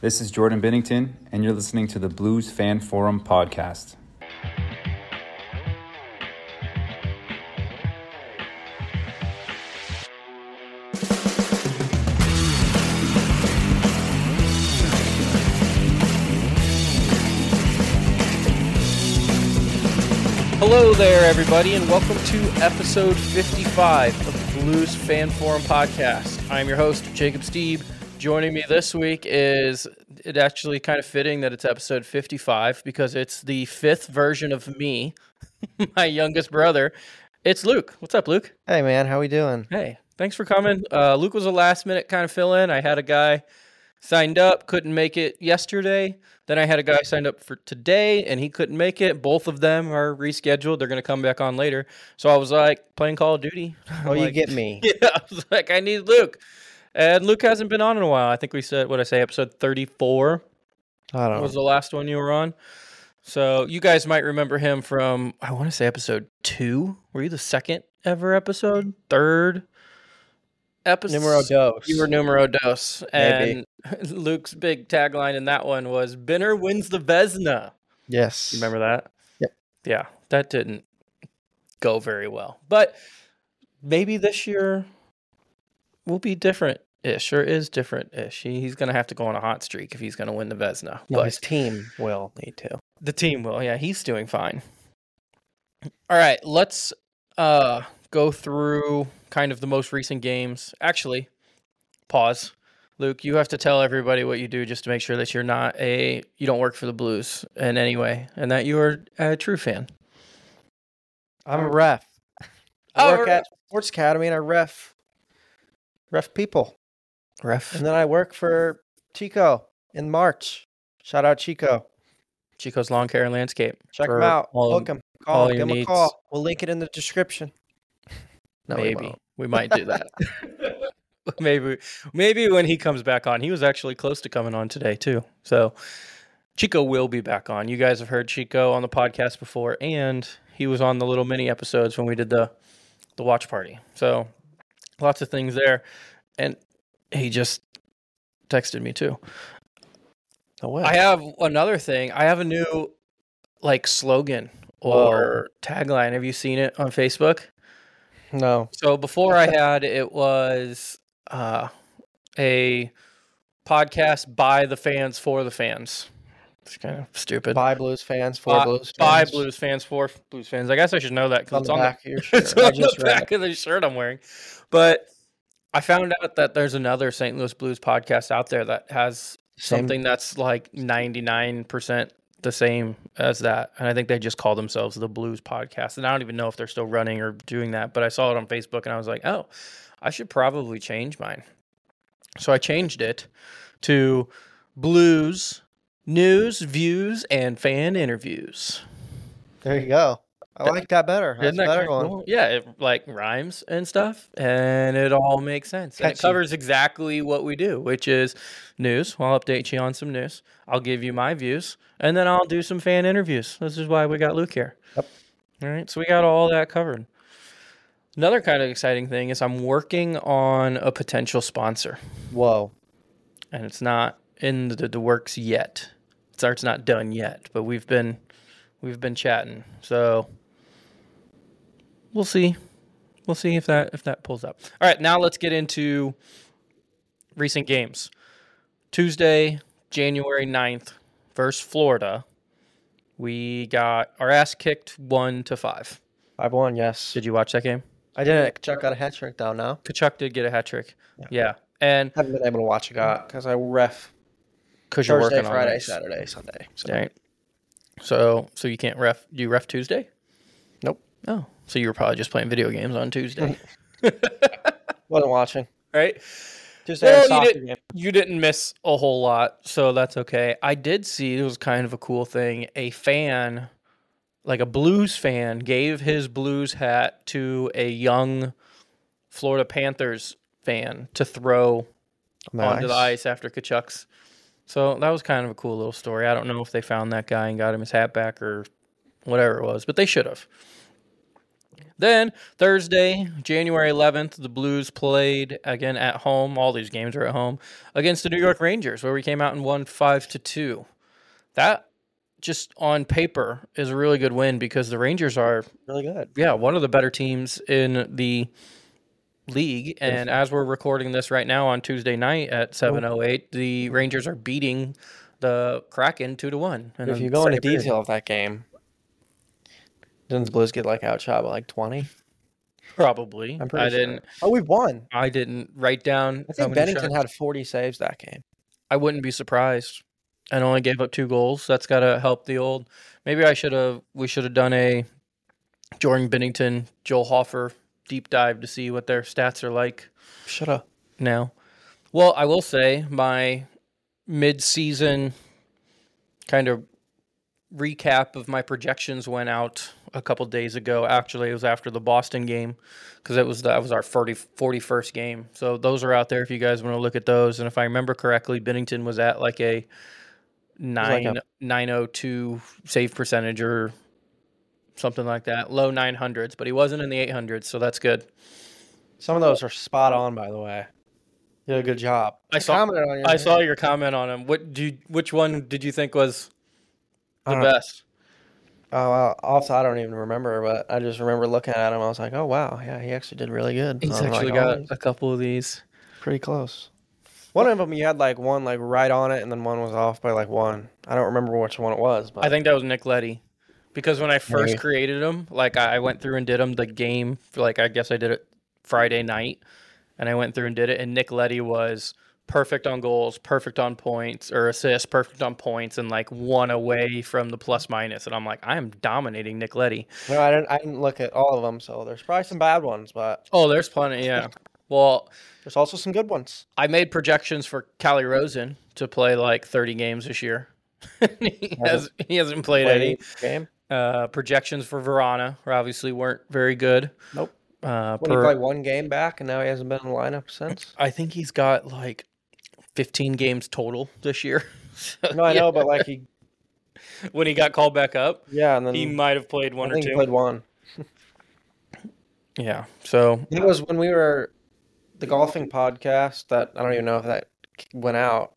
This is Jordan Binnington, and you're listening to the Blues Fan Forum podcast. Hello there, everybody, and welcome to episode 55 of the Blues Fan Forum podcast. I'm your host, Jacob Steeb. Joining me this week is it actually kind of fitting that it's episode 55 because it's the fifth version of me, my youngest brother. It's Luke. What's up, Luke? Hey man, how are we doing? Hey, thanks for coming. Uh, Luke was a last minute kind of fill in. I had a guy signed up, couldn't make it yesterday. Then I had a guy signed up for today and he couldn't make it. Both of them are rescheduled. They're going to come back on later. So I was like playing Call of Duty. Oh, you get me. Yeah, I was like, I need Luke. And Luke hasn't been on in a while. I think we said, what I say, episode 34 I don't was know. the last one you were on. So you guys might remember him from, I want to say episode two. Were you the second ever episode? Third episode? Numero dos. You were numero dos. And Maybe. Luke's big tagline in that one was Binner wins the Vezina. Yes. You remember that? Yep. Yeah, that didn't go very well. But maybe this year will be different ish or is different ish. He, he's going to have to go on a hot streak if he's going to win the Vezina. No, but his team will need to. the team will. Yeah, he's doing fine. All right, let's uh go through kind of the most recent games. Actually, pause. Luke, you have to tell everybody what you do just to make sure that you're not a you don't work for the Blues in any way and that you are a true fan. I'm a ref. I Oh, work at Sports Academy and I ref ref people. Ref And then I work for Chico in March. Shout out Chico. Chico's Lawn Care and Landscape. Check him out. all- Book him. all Call him. Give him a call. We'll link it in the description. No, we maybe won't. we might do that. maybe maybe when he comes back on. He was actually close to coming on today too. So Chico will be back on. You guys have heard Chico on the podcast before and he was on the little mini episodes when we did the the watch party. So lots of things there. And he just texted me too. No way. I have another thing. I have a new like slogan or tagline. Have you seen it on Facebook? no. So before I had it was uh, a podcast by the fans for the fans. It's kind of stupid. Bye Blues fans. For By- Blues fans. Blues fans for Blues fans. I guess I should know that It's on because the it's on back of your the, shirt. it's on just the back of the shirt I'm wearing. But I found out that there's another St. Louis Blues podcast out there that has Same- something that's like 99% the same as that. And I think they just call themselves the Blues Podcast. And I don't even know if they're still running or doing that, but I saw it on Facebook and I was like, oh, I should probably change mine. So I changed it to Blues News, Views, and Fan Interviews. There you go. I That- like that better. That's Isn't that better one. cool? Yeah, it like rhymes and stuff, and it all makes sense. It covers exactly what we do, which is news. I'll update you on some news. I'll give you my views, and then I'll do some fan interviews. This is why we got Luke here. Yep. All right, so we got all that covered. Another kind of exciting thing is I'm working on a potential sponsor, Whoa. and it's not in the, the works yet. It's it's not done yet, but we've been we've been chatting. So we'll see. We'll see if that if that pulls up. All right, now let's get into recent games. Tuesday, January 9th, versus Florida. We got our ass kicked one to five. Five one. Yes. Did you watch that game? I didn't. Chuck got a hat trick down now. Tkachuk did get a hat trick. Yeah. And haven't been able to watch it because I ref because you're Thursday, working on Friday. Saturday, Sunday. So. Right. So so you can't ref do you ref Tuesday? Nope. Oh. So you were probably just playing video games on Tuesday. Wasn't watching. right? Tuesday Well, you did, you didn't miss a whole lot, so that's okay. I did see it was kind of a cool thing. A fan, like a blues fan, gave his blues hat to a young Florida Panthers fan to throw onto the ice after Tkachuk's. So that was kind of a cool little story. I don't know if they found that guy and got him his hat back or whatever it was, but they should have. Then Thursday, January 11th, the Blues played again at home. All these games are at home against the New York Rangers, where we came out and won five to two. That just on paper is a really good win because the Rangers are Really good. yeah one of the better teams in the league. And as we're recording this right now on Tuesday night at 7:08, the Rangers are beating the Kraken two to one. And If you go into second period. detail of that game, didn't the Blues get like outshot by like 20? probably I'm pretty I sure. didn't. Oh, we won. I didn't write down. I think Binnington shots. had 40 saves that game. I wouldn't be surprised. And only gave up two goals. That's got to help the old. Maybe I should have. We should have done a Jordan Binnington, Joel Hofer deep dive to see what their stats are like Shut up. now. Well, I will say my mid-season kind of recap of my projections went out a couple days ago. Actually, it was after the Boston game because it was that was our 40, 41st game. So those are out there if you guys want to look at those. And if I remember correctly, Binnington was at like a like a- nine nine oh two save percentage or something like that, low nine hundreds, but he wasn't in the eight hundreds, so that's good. Some of those are spot on, by the way. You did a good job. I saw- commented on your I saw your comment on him. What do you, which one did you think was the Uh, best? Oh, well, also, I don't even remember, but I just remember looking at him. I was like, oh, wow. Yeah, he actually did really good. He's I'm like, actually oh, got a couple of these. pretty close. One of them, you had like one like right on it, and then one was off by like one. I don't remember which one it was, but I think that was Nick Leddy. Because when I first Maybe. created them, like I I went through and did them the game, like I guess I did it Friday night, and I went through and did it, and Nick Leddy was perfect on goals, perfect on points or assists, perfect on points, and like one away from the plus minus. And I'm like, I am dominating Nick Leddy. no, I didn't. I didn't look at all of them, so there's probably some bad ones, but Oh, there's plenty, yeah. Well, there's also some good ones. I made projections for Calle Rosen to play like 30 games this year. he, has, he hasn't played Played any. game. Uh, projections for Vrana obviously weren't very good. Nope. Uh, When he played one game back, and now he hasn't been in the lineup since. I think he's got like 15 games total this year. So, No, I yeah, know, but like he, when he got called back up, yeah, and then he might have played one I or think he two. played one. Yeah. So it was when we were the golfing podcast. That I don't even know if that went out.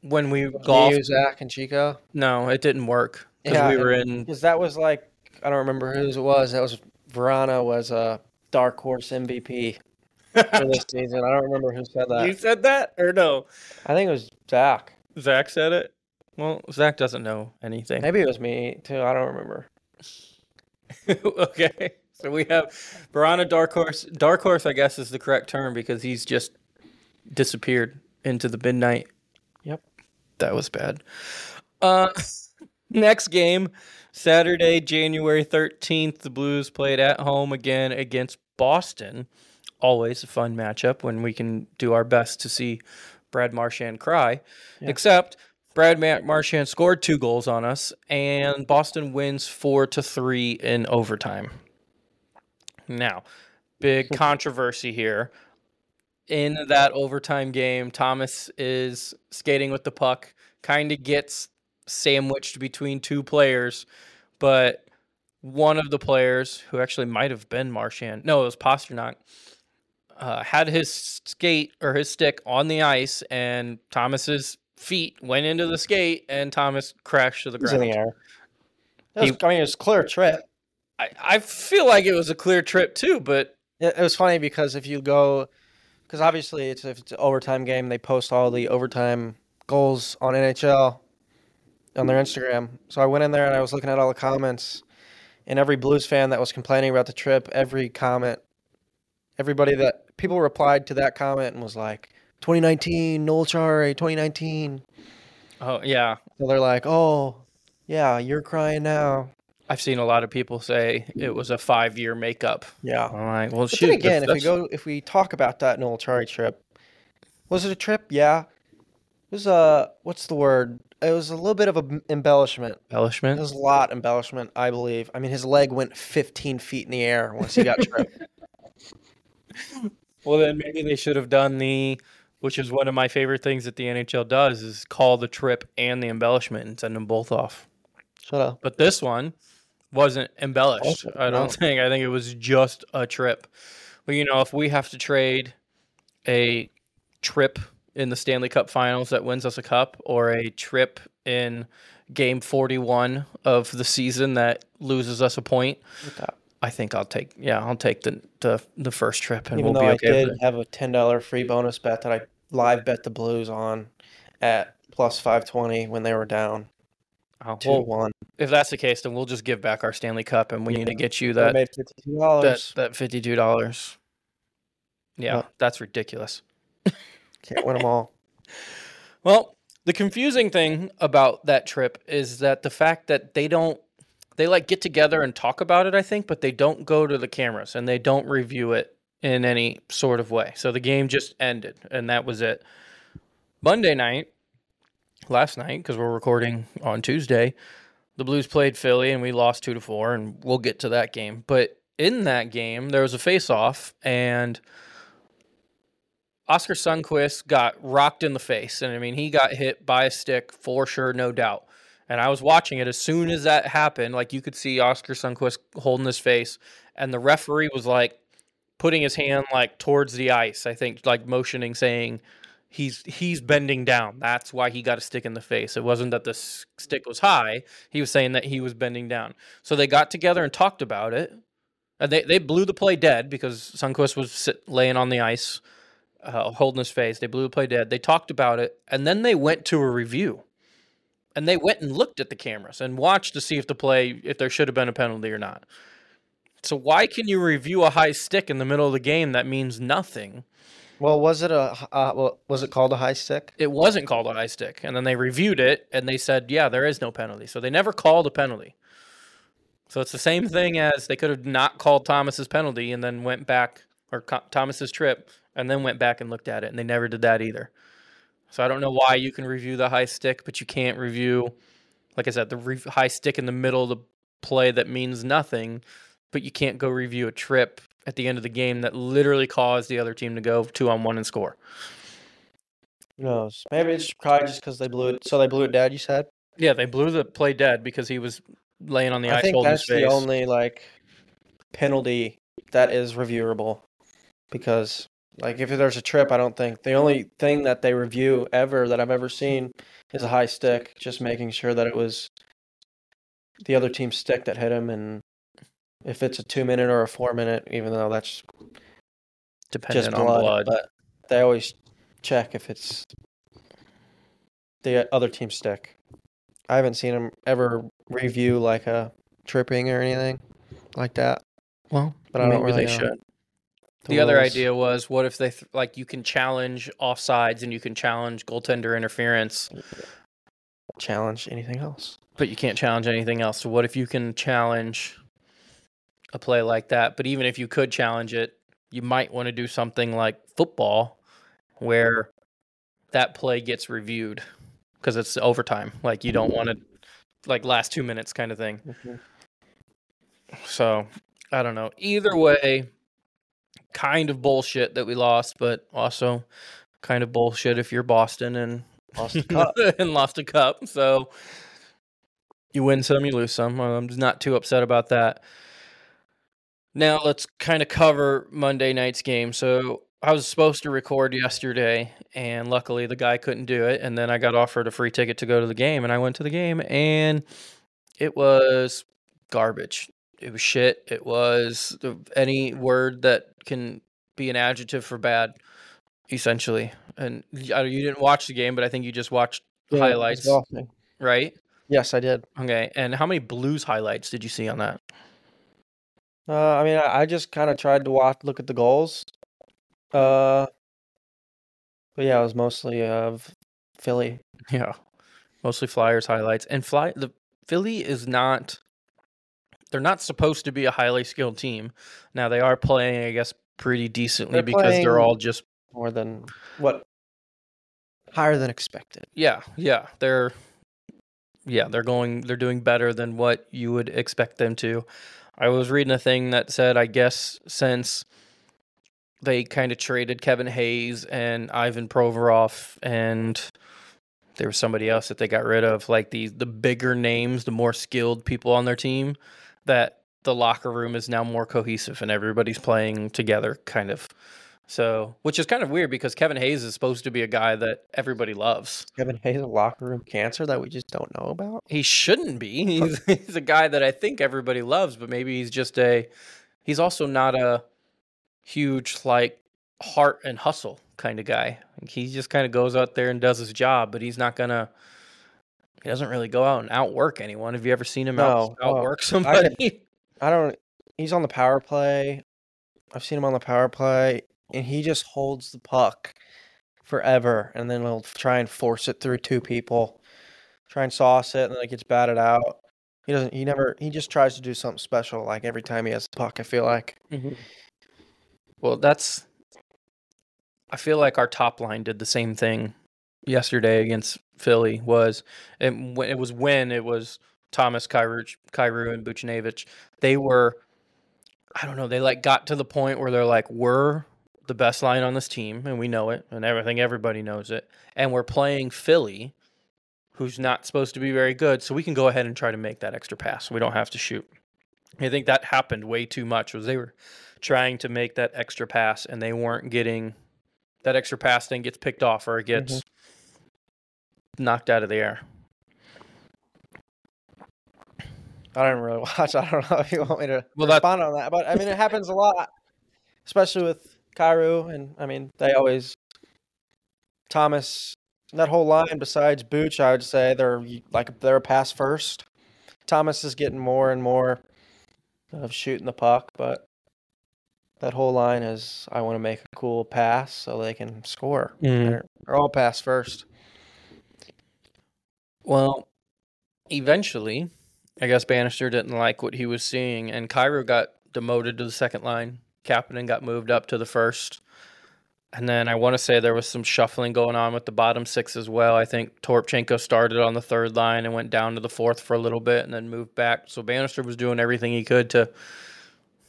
when we Golf. golfed, You, Zach, and Chico. no, it didn't work because Yeah, we were in. Because that was like I don't remember whose it was. That was Vrana was a dark horse MVP for this season. I don't remember who said that. you said that or no? I think it was Zach. Zach said it. Well, Zach doesn't know anything. Maybe it was me too. I don't remember. okay. So we have Vrana Dark Horse. Dark Horse, I guess, is the correct term because he's just disappeared into the midnight. Yep. That was bad. Uh, next game, Saturday, January 13th, the Blues played at home again against Boston. Always a fun matchup when we can do our best to see Brad Marchand cry. Yeah. Except Brad Ma- Marchand scored two goals on us, and Boston wins four to three in overtime. Now, big controversy here. In that overtime game, Thomas is skating with the puck, kind of gets sandwiched between two players, but one of the players, who actually might have been Marchand, no, it was Pastrnak, uh, had his skate or his stick on the ice, and Thomas's feet went into the skate, and Thomas crashed to the was in ground. the air. Was, He- I mean, it was a clear trip. I, I feel like it was a clear trip too, but It, it was funny because if you go, because obviously it's if it's an overtime game, they post all the overtime goals on NHL on their Instagram. So I went in there and I was looking at all the comments, and every Blues fan that was complaining about the trip, every comment, everybody that people replied to that comment and was like, 2019, Noel Acciari, 2019. oh yeah, So they're like, oh, yeah, you're crying now. I've seen a lot of people say it was a five year makeup. Yeah. I'm like, well, But shoot. then again, if we go, if we talk about that Noel Acciari trip, was it a trip? Yeah. It was a what's the word? It was a little bit of an embellishment. Embellishment. It embellishment, was a lot embellishment, I believe. I mean, his leg went 15 feet in the air once he got tripped. well, then maybe they should have done the, which is one of my favorite things that the NHL does, is call the trip and the embellishment and send them both off. Shut up. But this one, wasn't embellished. Also, I don't no. think. I think it was just a trip. But you know, if we have to trade a trip in the Stanley Cup Finals that wins us a cup, or a trip in Game Forty-one of the season that loses us a point, I think I'll take. Yeah, I'll take the the, the first trip, and Even we'll though be I okay with did have a ten dollar free bonus bet that I live bet the Blues on at plus five twenty when they were down Oh, two well, one. if that's the case, then we'll just give back our Stanley Cup, and we need to get you that fifty two that dollars. that fifty-two dollars. Yeah, Yeah. that's ridiculous. Can't win them all. Well, the confusing thing about that trip is that the fact that they don't they like get together and talk about it, I think, but they don't go to the cameras and they don't review it in any sort of way. So the game just ended and that was it. Monday night, last night because we're recording on Tuesday, the Blues played Philly and we lost 2 to 4 and we'll get to that game. But in that game, there was a face-off and Oskar Sundqvist got rocked in the face, and I mean he got hit by a stick for sure, no doubt. And I was watching it as soon as that happened, like you could see Oskar Sundqvist holding his face, and the referee was like putting his hand like towards the ice. I think like motioning, saying he's he's bending down. That's why he got a stick in the face. It wasn't that the stick was high. He was saying that he was bending down. So they got together and talked about it. And they, they blew the play dead because Sundqvist was sit, laying on the ice uh, holding his face. They blew the play dead. They talked about it, and then they went to a review, and they went and looked at the cameras and watched to see if the play, if there should have been a penalty or not. So why can you review a high stick in the middle of the game that means nothing? Well, was it a uh, was it called a high stick? It wasn't called a high stick, and then they reviewed it and they said, yeah, there is no penalty. So they never called a penalty. So it's the same thing as they could have not called Thomas's penalty and then went back or Thomas's trip and then went back and looked at it, and they never did that either. So I don't know why you can review the high stick, but you can't review, like I said, the re- high stick in the middle of the play that means nothing, but you can't go review a trip at the end of the game that literally caused the other team to go two on one and score. Who knows? Maybe it's probably just because they blew it. So they blew it dead. You said. Yeah, they blew the play dead because he was laying on the I ice think holding that's the only like penalty that is reviewable because like if there's a trip, I don't think the only thing that they review ever that I've ever seen is a high stick, just making sure that it was the other team's stick that hit him, and if it's a two minute or a four minute, even though that's dependent just on blood, blood. but they always check if it's the other team's stick. I haven't seen them ever review like a tripping or anything like that. Well, But I don't really they know. should. The, other idea was, what if they th- like you can challenge offsides and you can challenge goaltender interference, challenge anything else. but you can't challenge anything else. So what if you can challenge a play like that? But even if you could challenge it, you might want to do something like football, where that play gets reviewed because it's overtime. Like you don't mm-hmm. want to, like last two minutes kind of thing. Mm-hmm. So I don't know. Either way, kind of bullshit that we lost, but also kind of bullshit if you're Boston and Lost the cup. and lost a cup. So you win some, you lose some. I'm just not too upset about that. Now let's kind of cover Monday night's game. So I was supposed to record yesterday, and luckily the guy couldn't do it. And then I got offered a free ticket to go to the game, and I went to the game, and it was garbage. It was shit. It was any word that can be an adjective for bad, essentially. And you didn't watch the game, but I think you just watched Yeah, highlights, right? Yes, I did. Okay. And how many Blues highlights did you see on that? Uh, I mean, I, I just kind of tried to watch, look at the goals. Uh, but yeah, it was mostly of Philly. Yeah, mostly Flyers highlights. And Fly the Philly is not. They're not supposed to be a highly skilled team. Now they are playing, I guess, pretty decently They're because they're all just more than what higher than expected. yeah, yeah. They're yeah, they're going. They're doing better than what you would expect them to. I was reading a thing that said, I guess since they kind of traded Kevin Hayes and Ivan Provorov and there was somebody else that they got rid of, like the the bigger names, the more skilled people on their team. That the locker room is now more cohesive and everybody's playing together, kind of. So, which is kind of weird because Kevin Hayes is supposed to be a guy that everybody loves. Kevin Hayes a locker room cancer that we just don't know about. He shouldn't be. He's, he's a guy that I think everybody loves, but maybe he's just a. He's also not a huge like heart and hustle kind of guy. He just kind of goes out there and does his job, but he's not gonna. He doesn't really go out and outwork anyone. Have you ever seen him No, well, outwork somebody? I don't. He's on the power play. I've seen him on the power play, and he just holds the puck forever, and then he'll try and force it through two people, try and sauce it, and then it gets batted out. He doesn't. He never. He just tries to do something special. Like every time he has the puck, I feel like. Mm-hmm. Well, that's. I feel like our top line did the same thing yesterday against Philly. Was it, it was when it was Thomas, Kyrou, Kyrou and Buchnevich. They were, I don't know. They like got to the point where they're like, we're the best line on this team, and we know it, and everything. Everybody knows it, and we're playing Philly, who's not supposed to be very good. So we can go ahead and try to make that extra pass. We don't have to shoot. I think that happened way too much. Was they were trying to make that extra pass and they weren't getting that extra pass then gets picked off or it gets mm-hmm. Knocked out of the air. I didn't really watch. I don't know if you want me to Well, that- respond on that, but I mean, it happens a lot, especially with Kyrou, and I mean, they always Thomas. That whole line, besides Booch, I would say they're like they're a pass first. Thomas is getting more and more of shooting the puck, but that whole line is I want to make a cool pass so they can score. Mm-hmm. They're, they're all pass first. Well, eventually, I guess Bannister didn't like what he was seeing, and Kyrou got demoted to the second line. Kapanen got moved up to the first. And then I want to say there was some shuffling going on with the bottom six as well. I think Toropchenko started on the third line and went down to the fourth for a little bit and then moved back. So Bannister was doing everything he could to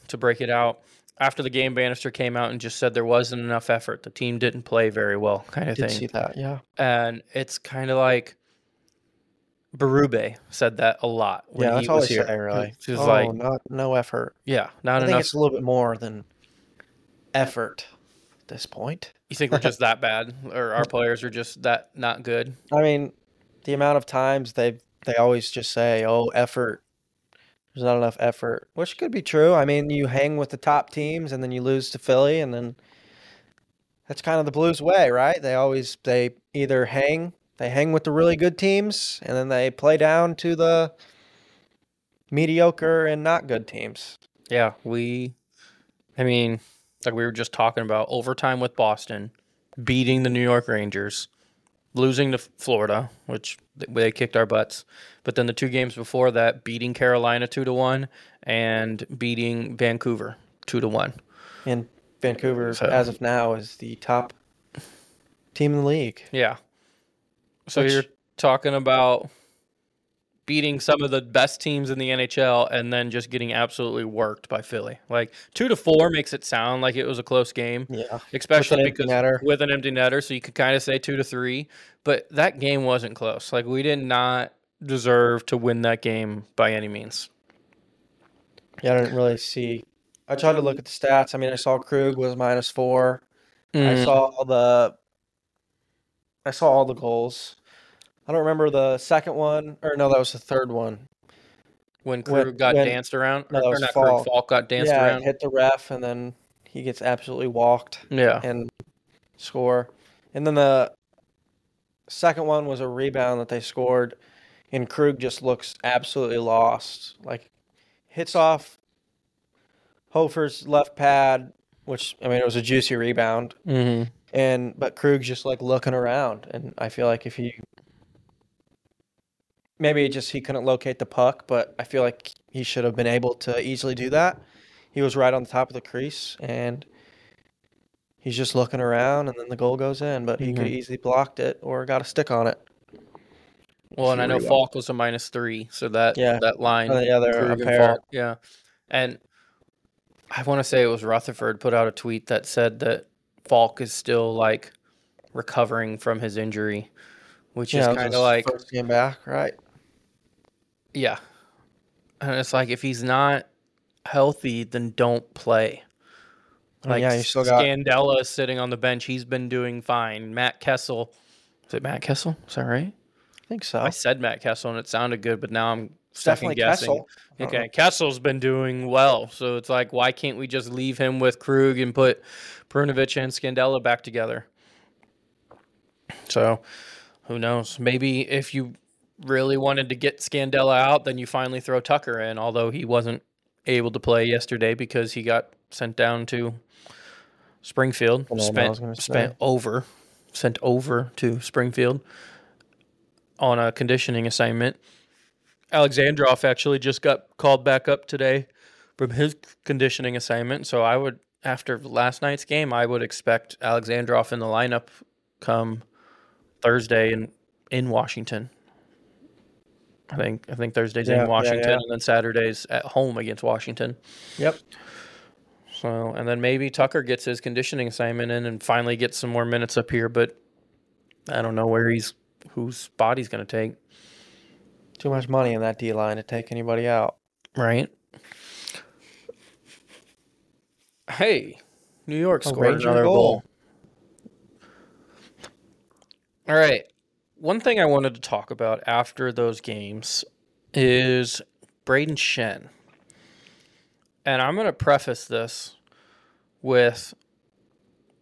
to break it out. After the game, Bannister came out and just said there wasn't enough effort. The team didn't play very well, kind of Did thing see that? Yeah. and it's kind of like Berube said that a lot when yeah, he that's all was he's here. saying, really. He was oh, like, not no effort. yeah, not I think it's a little bit more than effort at this point. You think we're just that bad, or our players are just that not good? I mean, the amount of times they they always just say, "Oh, effort." There's not enough effort, which could be true. I mean, you hang with the top teams and then you lose to Philly, and then that's kind of the Blues way, right? They always they either hang they hang with the really good teams, and then they play down to the mediocre and not good teams. Yeah, we. I mean, like we were just talking about overtime with Boston, beating the New York Rangers, losing to Florida, which they kicked our butts. But then the two games before that, beating Carolina two to one and beating Vancouver two to one. And Vancouver, So- as of now, is the top team in the league. Yeah. So Which- you're talking about beating some of the best teams in the NHL and then just getting absolutely worked by Philly. Like two to four makes it sound like it was a close game, Yeah. especially empty because with an empty netter. So you could kind of say two to three, but that game wasn't close. Like we did not deserve to win that game by any means. Yeah, I didn't really see. I tried to look at the stats. I mean, I saw Krug was minus four. I Mm, saw the. I saw all the goals. I don't remember the second one, or no, that was the third one. when when- Krug got when- danced around, no, or, that or was not Krug, Faulk. Faulk got danced yeah, around. hit the ref, and then he gets absolutely walked Yeah. and score. And then the second one was a rebound that they scored, and Krug just looks absolutely lost. Like hits off Hofer's left pad, which I mean it was a juicy rebound, Mm-hmm. And but Krug's just like looking around, and I feel like if he maybe just he couldn't locate the puck, but I feel like he should have been able to easily do that. He was right on the top of the crease, and he's just looking around, and then the goal goes in. But he could Mhm. easily blocked it or got a stick on it. Well, and I know Faulk was a minus three, so that Yeah. that line, Uh, yeah, they're a Krug and pair. Faulk, yeah, and I want to say it was Rutherford put out a tweet that said that Faulk is still like recovering from his injury, which Yeah, is kind of like first game back, right? yeah, And it's like if he's not healthy, then don't play. Oh, like yeah, you still got Scandella is sitting on the bench. He's been doing fine. Matt Kessel. Is it Matt Kessel? Is that right? I think so. I said Matt Kessel and it sounded good, but now I'm second definitely guessing. Kessel. Uh-uh. Okay, Kessel's been doing well, so it's like, why can't we just leave him with Krug and put Prunovich and Scandella back together? So, who knows? Maybe if you really wanted to get Scandella out, then you finally throw Tucker in. Although he wasn't able to play yesterday because he got sent down to Springfield, spent spent over, sent over to Springfield on a conditioning assignment. Alexandrov actually just got called back up today from his conditioning assignment. So I would, after last night's game, I would expect Alexandrov in the lineup come Thursday in in Washington. I think I think Thursday's Yeah, yeah, in Washington, yeah. and then Saturday's at home against Washington. Yep. So and then maybe Tucker gets his conditioning assignment in and finally gets some more minutes up here. But I don't know where he's whose spot he's going to take. Too much money in that D line to take anybody out. Right. Hey, New York A scored Ranger another goal. goal. All right. One thing I wanted to talk about after those games is Brayden Schenn. And I'm going to preface this with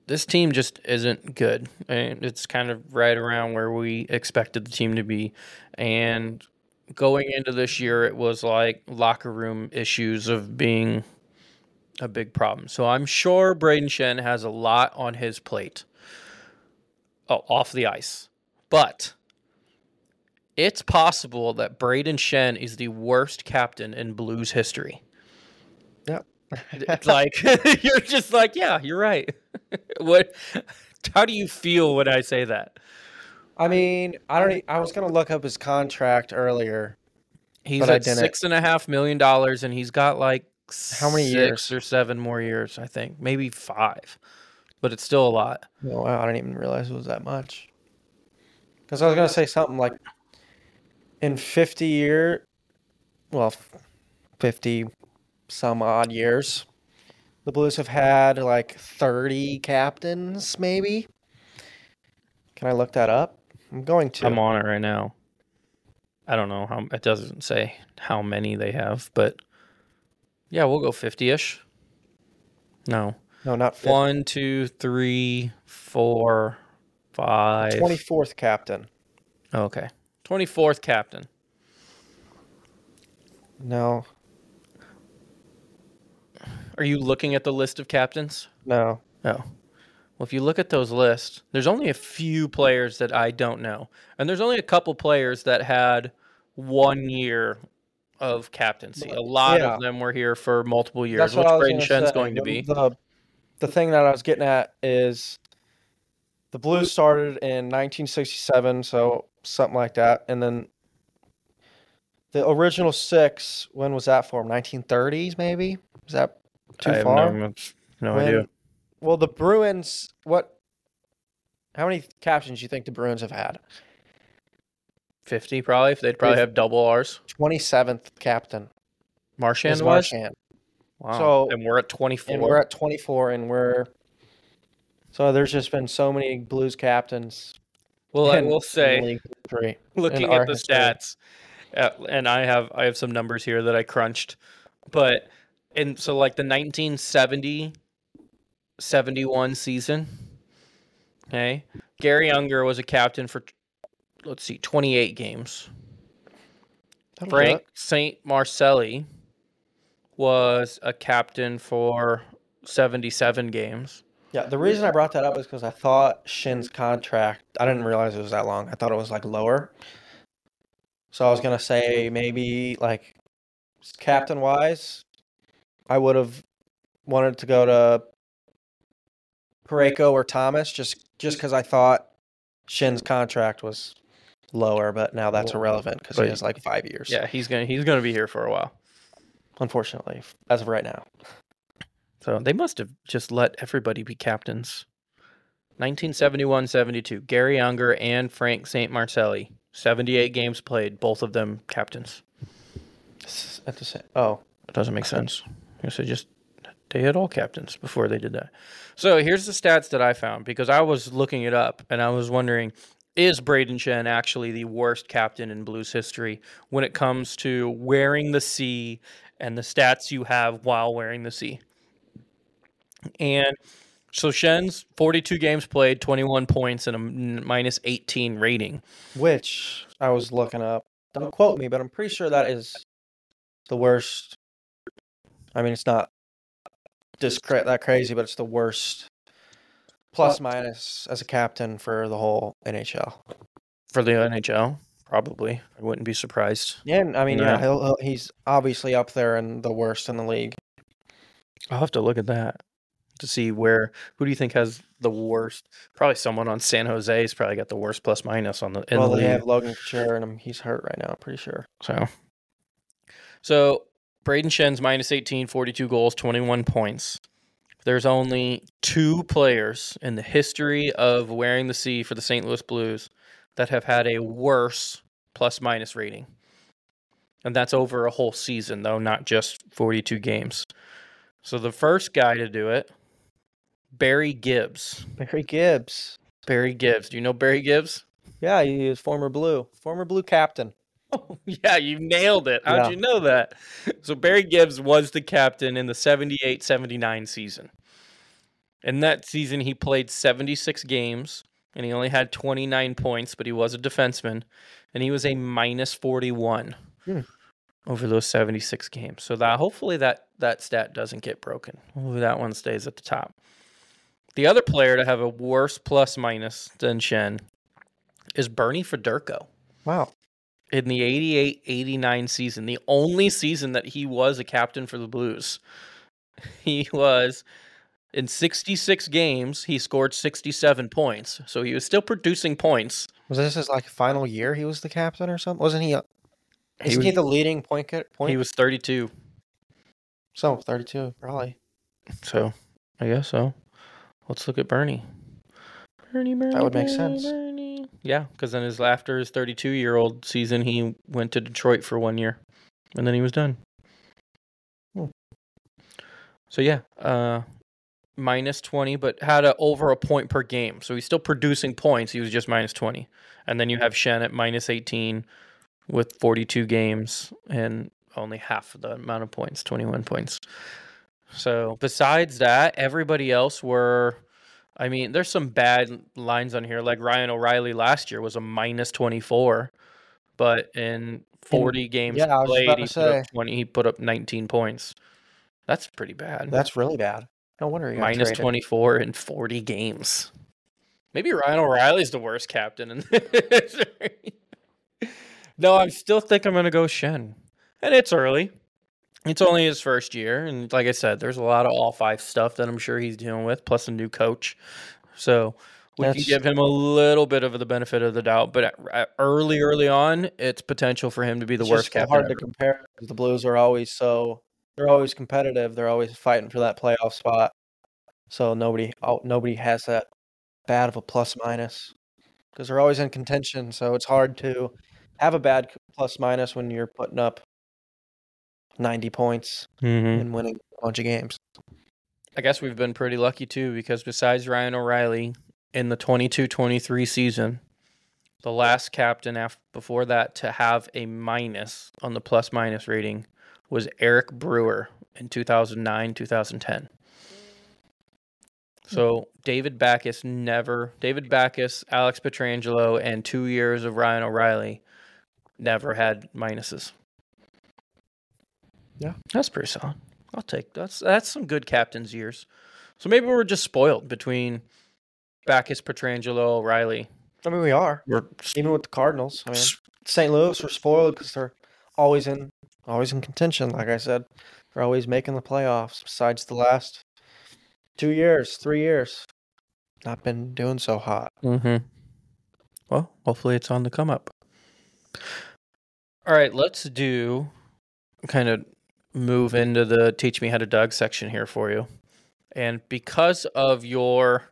this team just isn't good. And it's kind of right around where we expected the team to be. And going into this year, it was like locker room issues of being a big problem. So I'm sure Brayden Schenn has a lot on his plate oh, off the ice. But it's possible that Brayden Schenn is the worst captain in Blues history. It's like you're just like, yeah, you're right. what how do you feel when I say that? I mean, I don't. I was gonna look up his contract earlier. He's at six and a half million dollars, and he's got like How many six years? or seven more years, I think, maybe five, but it's still a lot. Oh, wow, I didn't even realize it was that much. Because I was gonna say something like, in fifty year, well, fifty some odd years, the Blues have had like thirty captains, maybe. Can I look that up? I'm going to. I'm on it right now. I don't know how it doesn't say how many they have, but yeah, we'll go fifty-ish. No, No, not 50. one, two, three, four, five. 24th captain. Oh, okay, twenty-fourth captain. No, Are you looking at the list of captains? no. Oh. Well, if you look at those lists, there's only a few players that I don't know. And there's only a couple players that had one year of captaincy. A lot Yeah. of them were here for multiple years, That's what which Brayden Schenn's say. going to be. The, the thing that I was getting at is the Blues started in 1967, so something like that, and then the original six. When was that for? 1930s, maybe? Is that too I have far? no, no idea. Well, the Bruins. What? How many captains do you think the Bruins have had? 50 probably. They'd probably have double R's. 27th captain Marchand is was? Marchand. Wow. So- and we're at 24. and we're at 24 and we're so there's just been so many blues captains well, I in- will in say, league history. looking our at the history. stats, uh, and I have I have some numbers here that I crunched, but and so like the 1970 71 season, okay, Garry Unger was a captain for let's see 28 games. That'll Frank. Saint Marseille was a captain for 77 games. yeah the reason i brought that up is because i thought Schenn's contract i didn't realize it was that long i thought it was like lower so i was gonna say maybe like captain wise i would have wanted to go to Parayko or Thomas just just because I thought Schenn's contract was lower, but now that's irrelevant because he has like five years. Yeah, he's gonna he's gonna be here for a while. unfortunately, as of right now. So they must have just let everybody be captains. 1971 72. Garry Unger and Frank St. Marseille. 78 games played, both of them captains. At the same. Oh, It doesn't make sense. I said just they had all captains before they did that. So here's the stats that I found because I was looking it up and I was wondering is Brayden Schenn actually the worst captain in Blues history when it comes to wearing the C and the stats you have while wearing the C? And so Schenn's 42 games played, 21 points, and a 18 rating. which I was looking up. Don't quote me, but I'm pretty sure that is the worst. I mean, it's not cra- that crazy, but it's the worst plus minus as a captain for the whole NHL. For the NHL, probably. I wouldn't be surprised. Yeah, and I mean, yeah, Yeah. he'll, he'll, he's obviously up there and the worst in the league. I'll have to look at that to see where. Who do you think has the worst? Probably someone on San Jose's probably got the worst plus minus on the in well, the they league. have Logan Couture, and he's hurt right now. I'm pretty sure. So, so Brayden Schenn's minus 18, 42 goals, 21 points. There's only two players in the history of wearing the C for the St. Louis Blues that have had a worse plus minus rating. And that's over a whole season, though, not just 42 games. So the first guy to do it, Barry Gibbs. Barry Gibbs. Barry Gibbs. Do you know Barry Gibbs? Yeah, he is former Blue, former Blue captain. Oh, yeah, you nailed it. How'd Yeah. you know that? So Barry Gibbs was the captain in the 78 79 season. In that season, he played 76 games and he only had 29 points, but he was a defenseman and he was a minus 41 Hmm. over those 76 games. So that hopefully that, that stat doesn't get broken. Hopefully that one stays at the top. The other player to have a worse plus minus than Schenn is Bernie Federko Wow. In the 88 89 season, the only season that he was a captain for the Blues. He was in 66 games, he scored 67 points. So he was still producing points. Was this his like final year? He was the captain or something? Wasn't he? A, He isn't he was- the leading point point? He was 32. so 32 probably. So I guess so. Let's look at Bernie. Bernie, Bernie. That would make sense. Bernie. Yeah, because then his after his 32 year old season, he went to Detroit for one year, and then he was done. Hmm. So yeah, uh, minus 20, but had a over a point per game. So he's still producing points. He was just minus 20, and then you have Schenn at minus 18 with 42 games and only half the amount of points, 21 points. So besides that, everybody else were. I mean, there's some bad lines on here. Like Ryan O'Reilly last year was a minus 24, but in 40 games yeah, played, he put, up say. 20, he put up 19 points. That's pretty bad. That's really bad. No wonder he minus traded. 24 in 40 games. Maybe Ryan O'Reilly's the worst captain in this. no, I still think I'm going to go Schenn. And it's early. It's only his first year. And like I said, there's a lot of all five stuff that I'm sure he's dealing with, plus a new coach. So we That's- can give him a little bit of the benefit of the doubt. But early, early on, it's potential for him to be the It's worst just hard to compare because the Blues are always so they're always competitive. They're always fighting for that playoff spot. So nobody oh, nobody has that bad of a plus minus because they're always in contention. So it's hard to have a bad plus minus when you're putting up 90 points Mhm. and winning a bunch of games. I guess we've been pretty lucky too because besides Ryan O'Reilly in the 22-23 season, the last captain af- before that to have a minus on the plus minus rating was Eric Brewer in 2009-2010. So David Backes never David Backes, Alex Pietrangelo and 2 years of Ryan O'Reilly never had minuses. Yeah. That's pretty solid. I'll take that's that's some good captain's years. So maybe we're just spoiled between Backes, Pietrangelo, Riley. I mean, we are We're even with the Cardinals. I mean, St. Louis are spoiled because they're always in always in contention. Like I said, they're always making the playoffs. Besides the last two years, three years, not been doing so hot. Mm-hmm. Well, hopefully it's on the come up. All right, let's do kind of move into the teach me how to Doug section here for you. And because of your,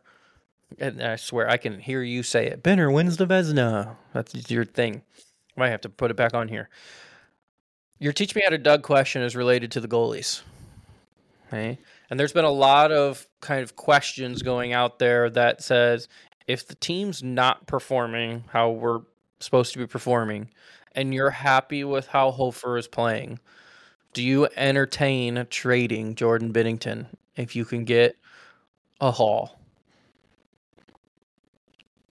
and I swear I can hear you say it, Benner wins the Vezina. That's your thing. I might have to put it back on here. Your teach me how to Doug question is related to the goalies. Okay. And there's been a lot of kind of questions going out there that says if the team's not performing how we're supposed to be performing and you're happy with how Hofer is playing, do you entertain trading Jordan Binnington if you can get a haul?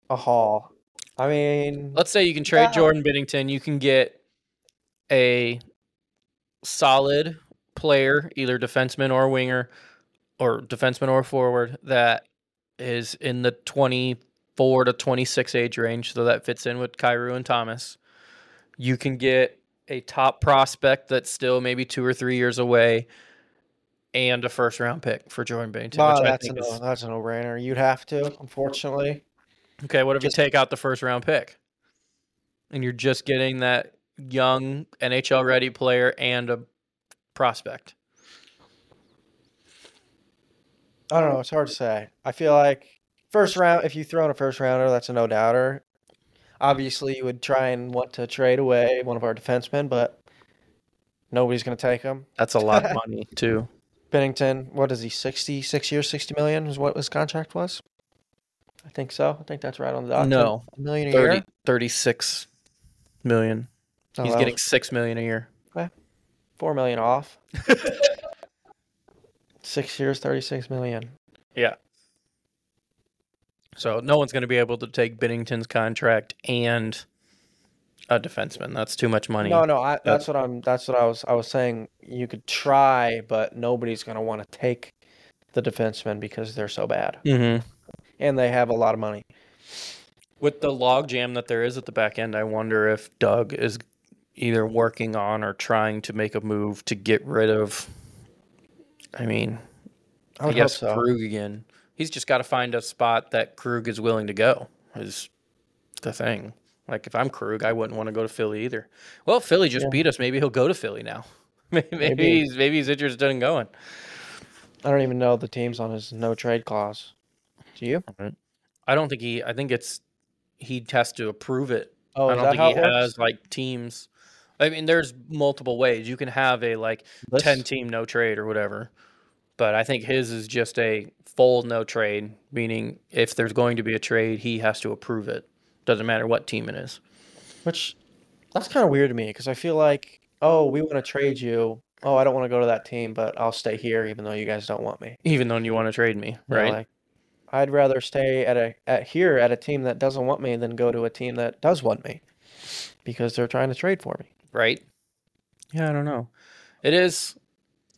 A haul. I mean, Let's say you can trade Yeah. Jordan Binnington, you can get a solid player, either defenseman or winger, or defenseman or forward that is in the 24 to 26 age range. So that fits in with Kyrou and Thomas. You can get a top prospect that's still maybe two or three years away and a first round pick for Jordan well, that's a no, is, that's a no-brainer. You'd have to, unfortunately. okay, what if just- you take out the first round pick? And you're just getting that young NHL ready player and a prospect. I don't know. It's hard to say. I feel like first round, if you throw in a first rounder, that's a no doubter. Obviously, you would try and want to trade away one of our defensemen, but nobody's going to take him. That's a lot of money too. Binnington, what is he? Sixty-six years, sixty million is what his contract was. I think so. I think that's right on the dot. No. a million a 30, year. 36 million. Oh, He's getting was 6 million a year. four million off. Six years, thirty-six million. So no one's going to be able to take Binnington's contract and a defenseman. That's too much money. No, no, I, that's what I'm. That's what I was. I was saying you could try, but nobody's going to want to take the defensemen because they're so bad Mm-hmm. and they have a lot of money. With the logjam that there is at the back end, I wonder if Doug is either working on or trying to make a move to get rid of. I mean, I I, guess so. Krug again. He's just got to find a spot that Krug is willing to go. Is the thing. Like if I'm Krug, I wouldn't want to go to Philly either. Well, Philly just Yeah. beat us. Maybe he'll go to Philly now. maybe, Maybe. he's maybe he's interested in going. I don't even know the teams on his no trade clause. Do you? I don't think he. I think it's he has to approve it. Oh, I is don't that think how he it works? has like teams. I mean, there's multiple ways you can have a like List? ten team no trade or whatever, but I think his is just a full no trade, meaning if there's going to be a trade, he has to approve it. Doesn't matter what team it is. Which that's kind of weird to me because I feel like, oh, we want to trade you. Oh, I don't want to go to that team, but I'll stay here even though you guys don't want me. Even though you want to trade me, You know, right? like, I'd rather stay at a at here at a team that doesn't want me than go to a team that does want me because they're trying to trade for me. right? Yeah, I don't know. It is,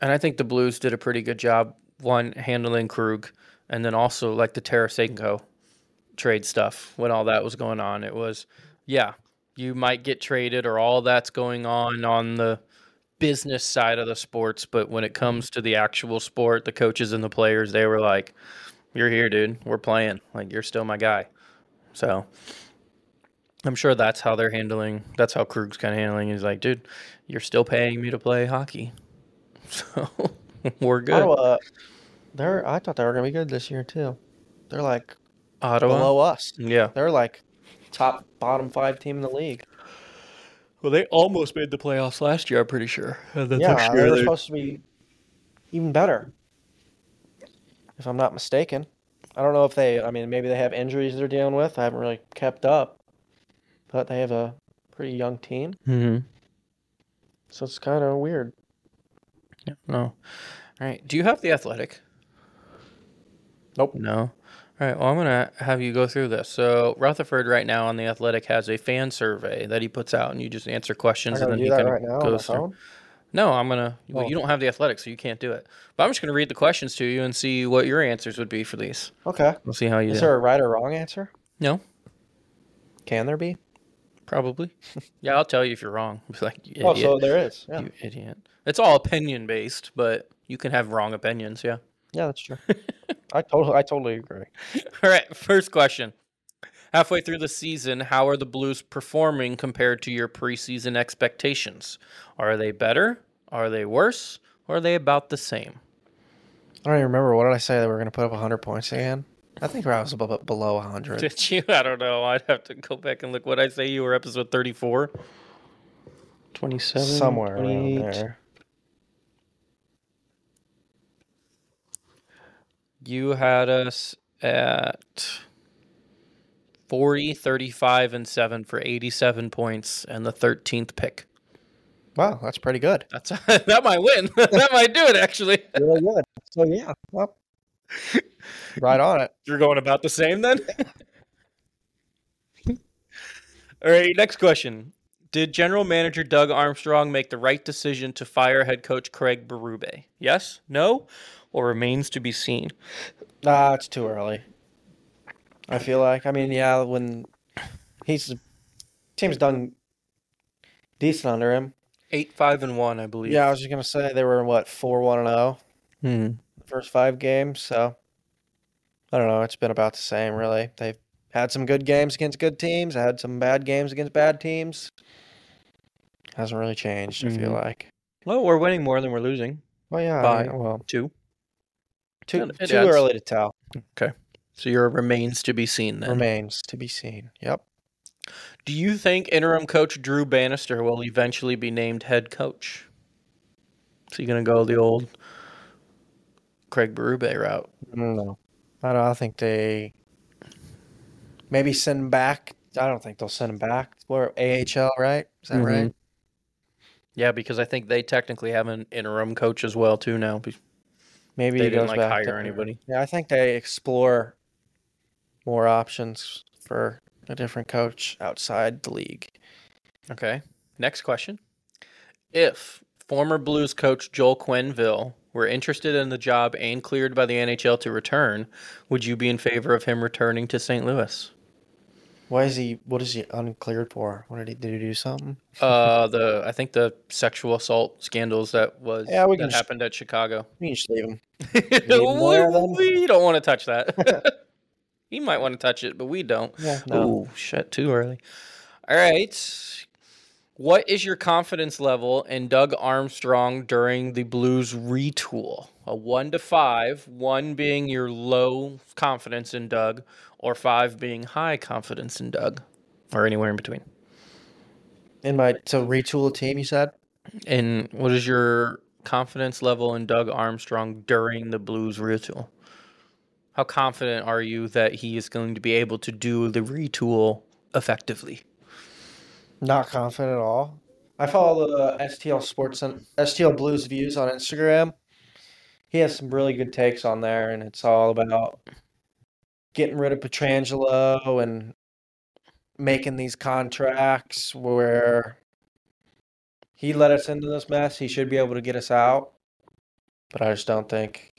and I think the Blues did a pretty good job one handling Krug, and then also like the Tarasenko trade stuff when all that was going on. It was, yeah, you might get traded or all that's going on on the business side of the sports, but when it comes to the actual sport, the coaches and the players, they were like, "You're here, dude. We're playing. Like you're still my guy." So. I'm sure that's how they're handling. That's how Krug's kind of handling. He's like, dude, you're still paying me to play hockey, so we're good. Ottawa, they're I thought they were gonna be good this year too. They're like Ottawa, below us. yeah. They're like top bottom five team in the league. Well, they almost made the playoffs last year. I'm pretty sure. And then Yeah, this they year were they- supposed to be even better, if I'm not mistaken. I don't know if they. I mean, maybe they have injuries they're dealing with. I haven't really kept up, but they have a pretty young team, Mhm. so it's kind of weird. Yeah, no. All right. Do you have the athletic? Nope. No. All right. Well, I'm gonna have you go through this. So Rutherford right now on the Athletic has a fan survey that he puts out, and you just answer questions, and gotta then do he that kind right now of on my goes through. phone. No, I'm gonna. Well, Oh. you don't have the athletic, so you can't do it. But I'm just gonna read the questions to you and see what your answers would be for these. Okay. We'll see how you Is do. there a right or wrong answer? No, Can there be? probably. yeah, I'll tell you if you're wrong. Be like, you Oh, idiot, so there is. Yeah. you idiot. It's all opinion based, but you can have wrong opinions. Yeah. Yeah, that's true. I totally, I totally agree. All right. First question. Halfway through the season, how are the Blues performing compared to your preseason expectations? Are they better? Are they worse? Or are they about the same? I don't even remember. What did I say? That we are going to put up 100 points again? I think I was above, below 100. Did you? I don't know. I'd have to go back and look what I say. You were episode 34. 27, somewhere around there. You had us at 40, 35, and 7 for 87 points and the 13th pick. Wow, that's pretty good. That's that might win. that might do it actually. Really good. So yeah, well, right on it. You're going about the same then? All right, next question. Did General Manager Doug Armstrong make the right decision to fire head coach Craig Berube? Yes, no, or remains to be seen? Nah, it's too early. I feel like. I mean, yeah, when he's team's done decent under him. Eight, five, and one, I believe. Yeah, I was just gonna say they were what four one and zero Hmm. first five games. So I don't know. It's been about the same, really. They've had some good games against good teams. Had some bad games against bad teams. Hasn't really changed. I feel Mhm. like. Well, we're winning more than we're losing. Well, yeah. By I mean, well, Two. Too it too adds. early to tell. Okay. So your remains to be seen then. Remains to be seen. Yep. Do you think interim coach Drew Bannister will eventually be named head coach? Is he going to go the old Craig Berube route? No, I don't. I think they maybe send him back. I don't think they'll send him back. We're AHL, right? Is that right? Mhm. Yeah, because I think they technically have an interim coach as well too now. Be- Maybe They he didn't like hire there. anybody. Yeah, I think they explore more options for a different coach outside the league. Okay. Next question. If former Blues coach Joel Quenneville were interested in the job and cleared by the NHL to return, would you be in favor of him returning to St. Louis? Why is he? What is he uncleared for? What did he did he do something? Uh, the I think the sexual assault scandals that was Yeah, we that just- happened at Chicago. You can just leave him. we, more of them? we don't want to touch that. he might want to touch it, but we don't. Yeah, no. Ooh, shit, too early. All right. What is your confidence level in Doug Armstrong during the Blues retool? A one to five, one being your low confidence in Doug, or five being high confidence in Doug, or anywhere in between. In my so retool team, you said. And what is your confidence level in Doug Armstrong during the Blues retool? How confident are you that he is going to be able to do the retool effectively? Not confident at all. I follow the STL Sports and STL Blues views on Instagram. He has some really good takes on there, and it's all about getting rid of Pietrangelo and making these contracts where he let us into this mess. He should be able to get us out, but I just don't think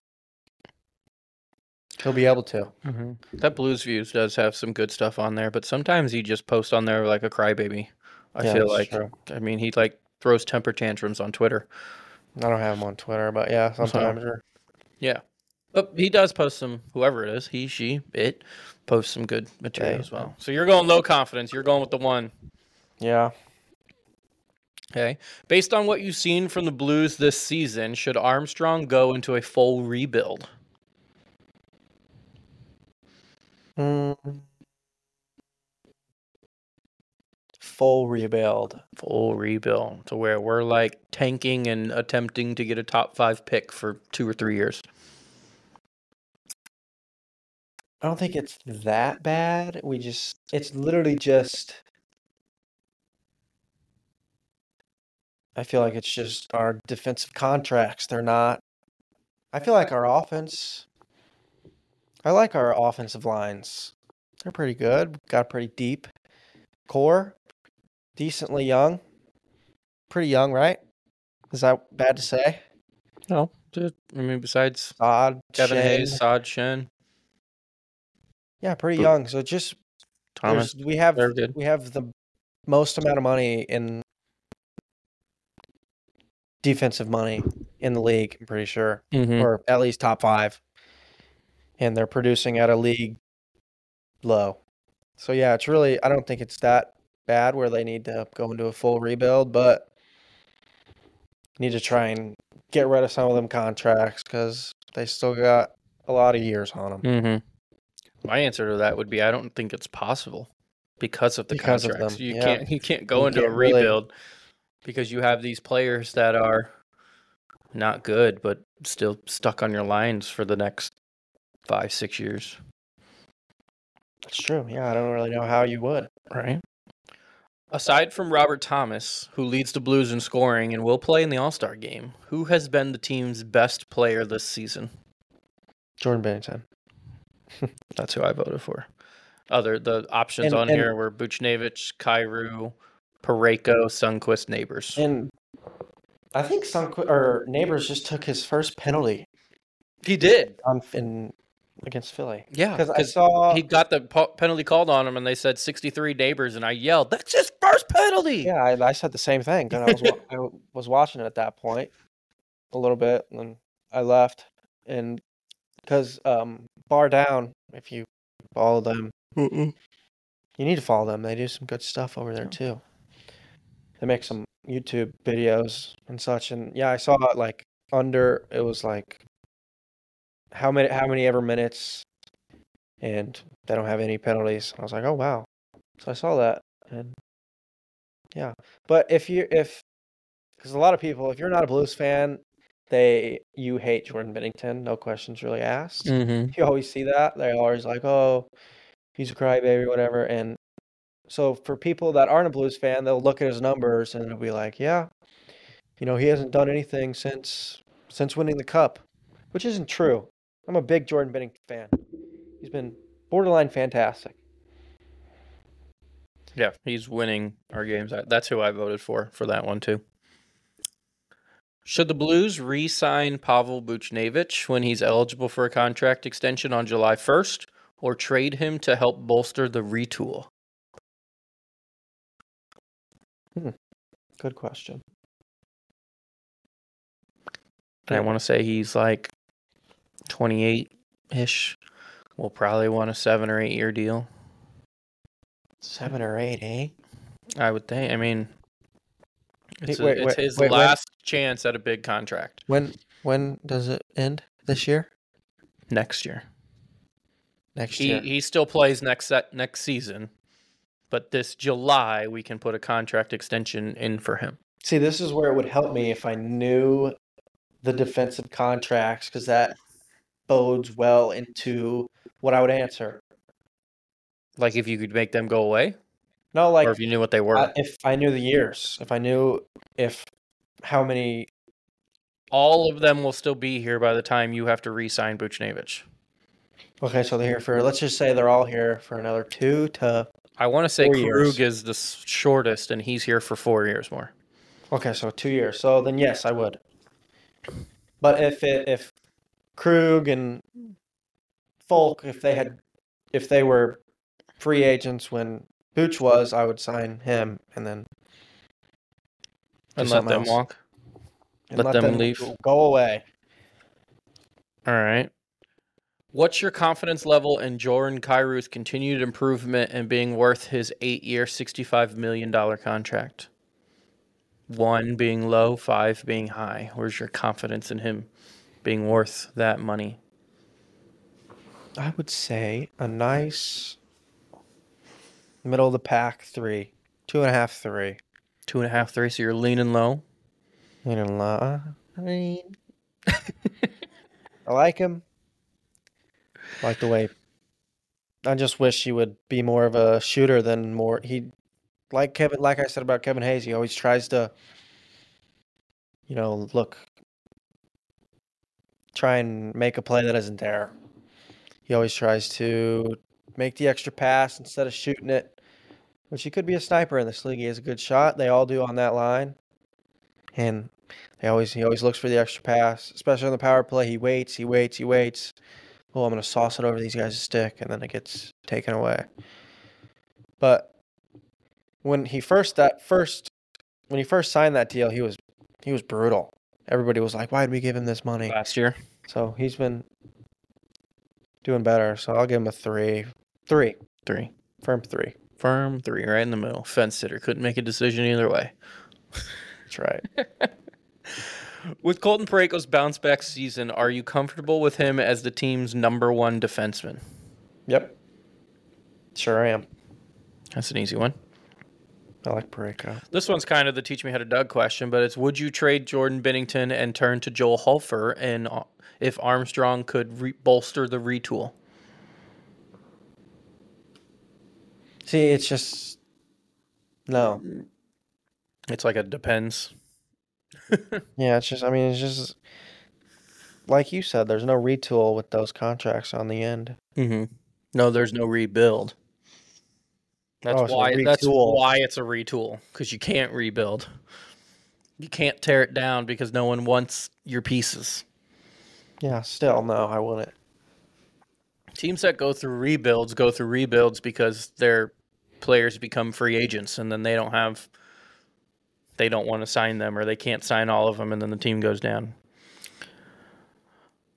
he'll be able to. Mm-hmm. That Blues Views does have some good stuff on there, but sometimes he just posts on there like a crybaby. I Yeah, feel like. true. I mean, he like throws temper tantrums on Twitter. I don't have him on Twitter, but yeah, sometimes. or- Yeah. But he does post some, whoever it is, he, she, it, posts some good material as well. So you're going low confidence. You're going with the one. Yeah. Okay. Based on what you've seen from the Blues this season, should Armstrong go into a full rebuild? Mm. Full rebuild. Full rebuild to where we're like tanking and attempting to get a top five pick for two or three years. I don't think it's that bad. We just, it's literally just, I feel like it's just our defensive contracts. They're not, I feel like our offense, I like our offensive lines. They're pretty good. Got pretty deep core, decently young. Pretty young, right? Is that bad to say? No. dude. I mean, besides Odd. Kevin Hayes, Saad Schenn, Yeah, pretty young. So just Thomas. We have we have the most amount of money in defensive money in the league. I'm pretty sure, Mhm. or at least top five, and they're producing at a league low. So yeah, it's really I don't think it's that bad where they need to go into a full rebuild, but need to try and get rid of some of them contracts because they still got a lot of years on them. Mm-hmm. My answer to that would be I don't think it's possible because of the Because of contracts. them, you yeah. can't you can't go You into a can't really- rebuild because you have these players that are not good, but still stuck on your lines for the next five, six years. That's true. Yeah, I don't really know how you would. Right. Aside from Robert Thomas, who leads the Blues in scoring and will play in the All Star game, who has been the team's best player this season? Jordan Binnington. That's who I voted for. Other the options And- on and- here were Buchnevich, Kyrou, Parayko, Sundqvist, Neighbours. And I think some or Neighbours just took his first penalty He did. on in against Philly. Yeah, Because I saw he got the penalty called on him, and they said 63 Neighbours, and I yelled, "That's his first penalty!" Yeah, I, I said the same thing. 'cause I was I was watching it at that point a little bit, and I left. And because um, bar down, if you follow them, you need to follow them. They do some good stuff over there too. They make some YouTube videos and such. And yeah, I saw it like under. It was like how many how many ever minutes, and they don't have any penalties. I was like, oh wow. So I saw that, and yeah. But if you if because a lot of people, if you're not a Blues fan, they you hate Jordan Binnington, no questions really asked. Mm-hmm. You always see that. They're always like, "Oh, he's a crybaby, whatever." And so for people that aren't a Blues fan, they'll look at his numbers and they'll be like, "Yeah, you know, he hasn't done anything since since winning the cup," which isn't true. I'm a big Jordan Binnington fan. He's been borderline fantastic. Yeah, he's winning our games. That's who I voted for for that one too. Should the Blues re-sign Pavel Buchnevich when he's eligible for a contract extension on July 1st, or trade him to help bolster the retool? Hmm. Good question. And I want to say he's like 28 ish. We'll probably want a seven or eight year deal. Seven or eight, eh? I would think. I mean, it's, a- it's wait, his wait, when- last chance at a big contract When when does it end this year? next year. Next He year. he still plays next set next season, but this July we can put a contract extension in for him. See, this is where it would help me if I knew the defensive contracts because that bodes well into what I would answer. Like if you could make them go away, No, like or if you knew what they were. I- if I knew the years, if I knew if how many. All of them will still be here by the time you have to re-sign Buchnevich. Okay, so they're here for. Let's just say they're all here for another two to. I want to say Four years. Krug is the shortest, and he's here for four years more. Okay, so two years. So then, yes, I would. But if it if Krug and Faulk, if they had, if they were free agents when Booch was, I would sign him and then And let them else. walk. and let them leave. Go away. All right. What's your confidence level in Jordan Kyrou's continued improvement and being worth his eight-year, sixty-five million dollar contract? One being low, five being high. Where's your confidence in him being worth that money? I would say a nice middle of the pack three, two and a half, three. Two and a half, three. So you're leaning low. Know, uh, I mean, I like him. I like the way. I just wish he would be more of a shooter than more. He, like Kevin, like I said about Kevin Hayes, he always tries to, you know, look, try and make a play that isn't there. He always tries to make the extra pass instead of shooting it, which he could be a sniper in this league. He has a good shot. They all do on that line, and they always he always looks for the extra pass, especially on the power play. He waits, he waits, he waits. Oh, I'm gonna sauce it over these guys' stick, and then it gets taken away. But when he first that first when he first signed that deal, he was he was brutal. Everybody was like, "Why did we give him this money?" Last year. So he's been doing better. So I'll give him a three, three, Three. firm three. Firm three, right in the middle. Fence sitter. Couldn't make a decision either way. That's right. With Colton Parayko's bounce back season, are you comfortable with him as the team's number one defenseman? yep. Sure I am. That's an easy one. I like Parayko. This one's kind of the teach me how to Doug question, but it's would you trade Jordan Binnington and turn to Joel Hofer and uh, if Armstrong could re- bolster the retool? See, it's just no. It's like it depends. Yeah, it's just. I mean, it's just like you said. There's no retool with those contracts on the end. Mm-hmm. No, there's no rebuild. That's Oh, why. That's why it's a retool because you can't rebuild. You can't tear it down because no one wants your pieces. Yeah, still no. I wouldn't. Teams that go through rebuilds go through rebuilds because their players become free agents and then they don't have they don't want to sign them or they can't sign all of them and then the team goes down.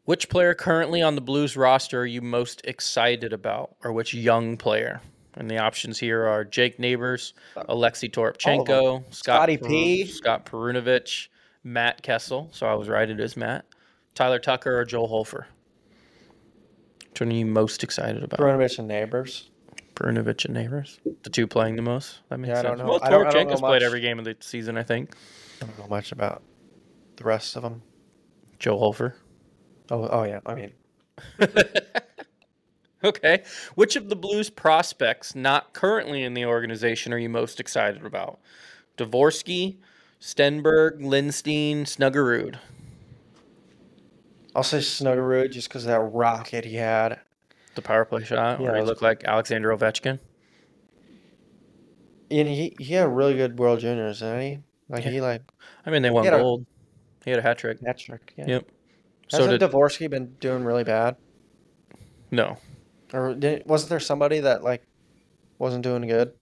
Which player currently on the Blues roster are you most excited about or which young player? And the options here are Jake Neighbours, uh, Alexei Toropchenko, Scott Scotty P. Scott Perunovich, Matt Kessel. So I was right, it is Matt. Tyler Tucker or Joel Hofer. Which one are you most excited about? Perunovich and Neighbours. Perunovich and Neighbours, the two playing the most. That makes Yeah, I sense. don't know. Well, I don't- I know played every game of the season, I think. I don't know much about the rest of them. Joe Hofer. Oh, oh yeah. I mean, Okay. Which of the Blues prospects not currently in the organization are you most excited about? Dvorsky, Stenberg, Lindstein, Snuggerud. I'll say Snuggerud just because of that rocket he had. The power play shot where Yeah, he looked like Alexander Ovechkin. And he he had really good World Juniors, didn't he? Like Yeah. he like I mean, they won He had a- gold. He had a hat trick. that trick. Yeah. Yep. Hasn't did Dvorsky been doing really bad? no. Or did, wasn't there somebody that like wasn't doing good?